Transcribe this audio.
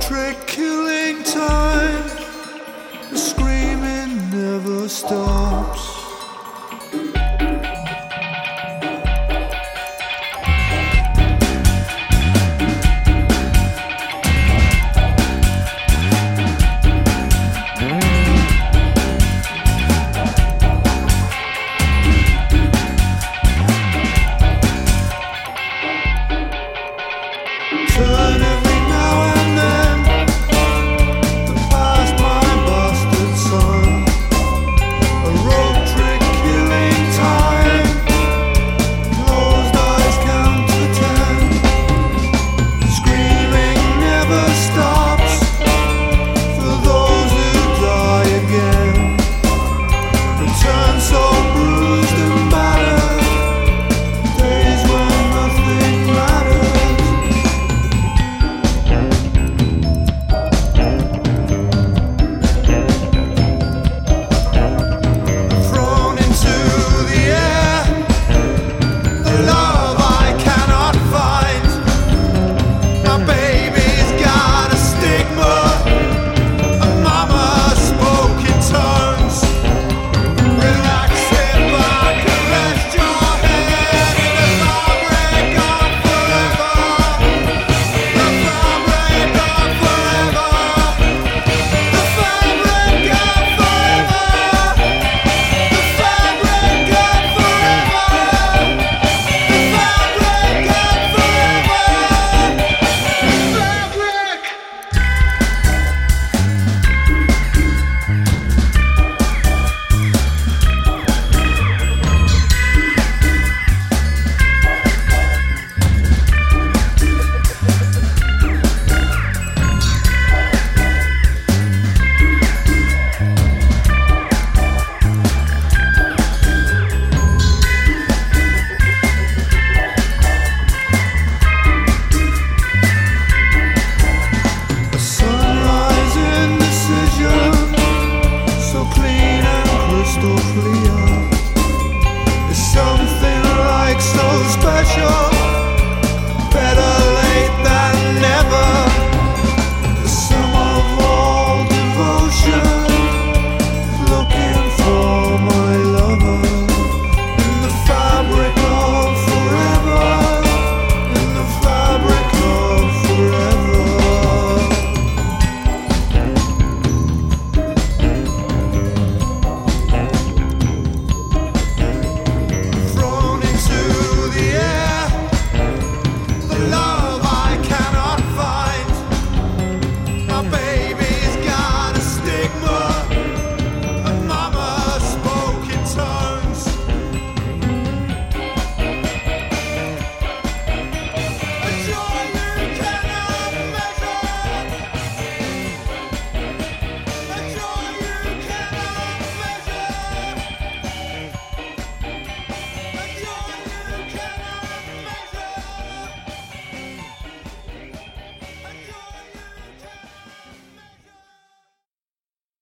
train. stoffleer.